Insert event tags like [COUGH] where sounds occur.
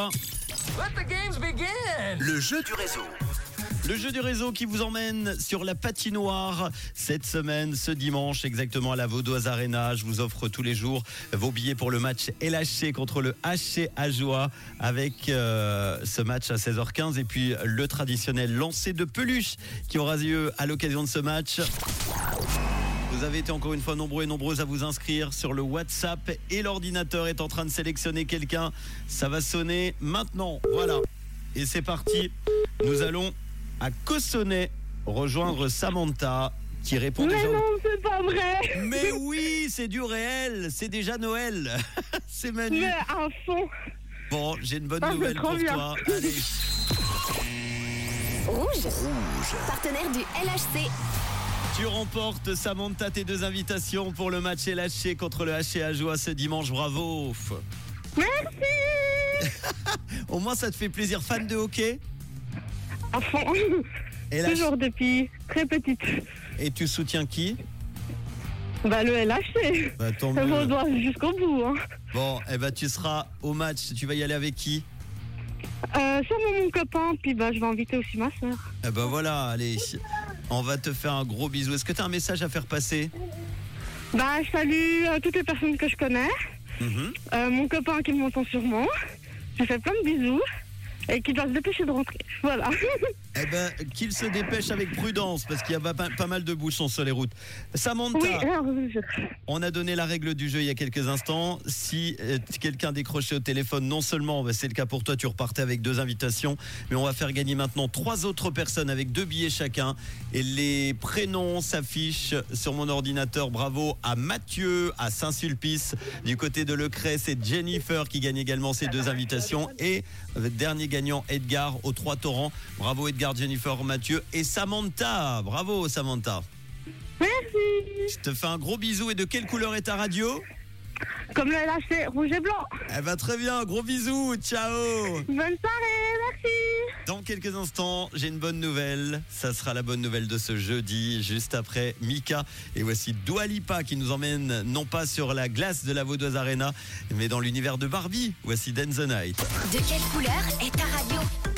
Let the games begin. Le jeu du réseau. Le jeu du réseau qui vous emmène sur la patinoire cette semaine, ce dimanche, exactement à la Vaudoise Arena. Je vous offre tous les jours vos billets pour le match LHC contre le HC Ajoie avec euh, ce match à 16h15 et puis le traditionnel lancer de peluche qui aura lieu à l'occasion de ce match. Vous avez été encore une fois nombreux et nombreuses à vous inscrire sur le WhatsApp et l'ordinateur est en train de sélectionner quelqu'un. Ça va sonner maintenant. Voilà. Et c'est parti. Nous allons à Cossonay rejoindre Samantha qui répond Mais déjà. non, c'est pas vrai. Mais oui, c'est du réel. C'est déjà Noël. [LAUGHS] c'est Manu. Mais à fond. Bon, j'ai une bonne Ah, nouvelle pour bien. toi. [LAUGHS] Allez. Rouge. Partenaire du LHC. Tu remportes, Samantha, tes deux invitations pour le match LHC contre le HC Ajoie ce dimanche. Bravo. Merci. [LAUGHS] Au moins, ça te fait plaisir. Fan de hockey? À fond. et, la- Toujours depuis très petite. et tu soutiens qui? Bah le LHC. bah, va doit jusqu'au bout. Hein. Bon, eh ben, tu seras au match. Tu vas y aller avec qui? Euh, sûrement mon copain, puis bah je vais inviter aussi ma soeur. Eh ben voilà, allez. On va te faire un gros bisou. Est-ce que tu as un message à faire passer Bah je salue euh, toutes les personnes que je connais. Mhm. Euh, mon copain qui m'entend sûrement. Je fais plein de bisous. Et qui doit se dépêcher de rentrer. Voilà. [LAUGHS] Eh ben, qu'il se dépêche avec prudence parce qu'il y a pas, pas mal de bouchons sur les routes. Samantha, Oui, je- on a donné la règle du jeu il y a quelques instants. Si euh, quelqu'un décrochait au téléphone, non seulement bah, c'est le cas pour toi, tu repartais avec deux invitations, mais on va faire gagner maintenant trois autres personnes avec deux billets chacun. Et les prénoms s'affichent sur mon ordinateur. Bravo à Mathieu, à Saint-Sulpice. Du côté de Lecret, c'est Jennifer qui gagne également ces deux invitations. Et euh, dernier gagnant, Edgar, aux Trois Torrents. Bravo Edgar, Jennifer, Mathieu et Samantha. Bravo Samantha. Merci. Je te fais un gros bisou. Et de quelle couleur est ta radio? Comme le LHC, rouge et blanc. Eh ben très bien, gros bisous, ciao Bonne soirée, merci. Dans quelques instants, j'ai une bonne nouvelle. Ça sera la bonne nouvelle de ce jeudi, juste après Mika. Et voici Dua Lipa qui nous emmène non pas sur la glace de la Vaudoise Arena, mais dans l'univers de Barbie. Voici Dance the Night. De quelle couleur est ta radio?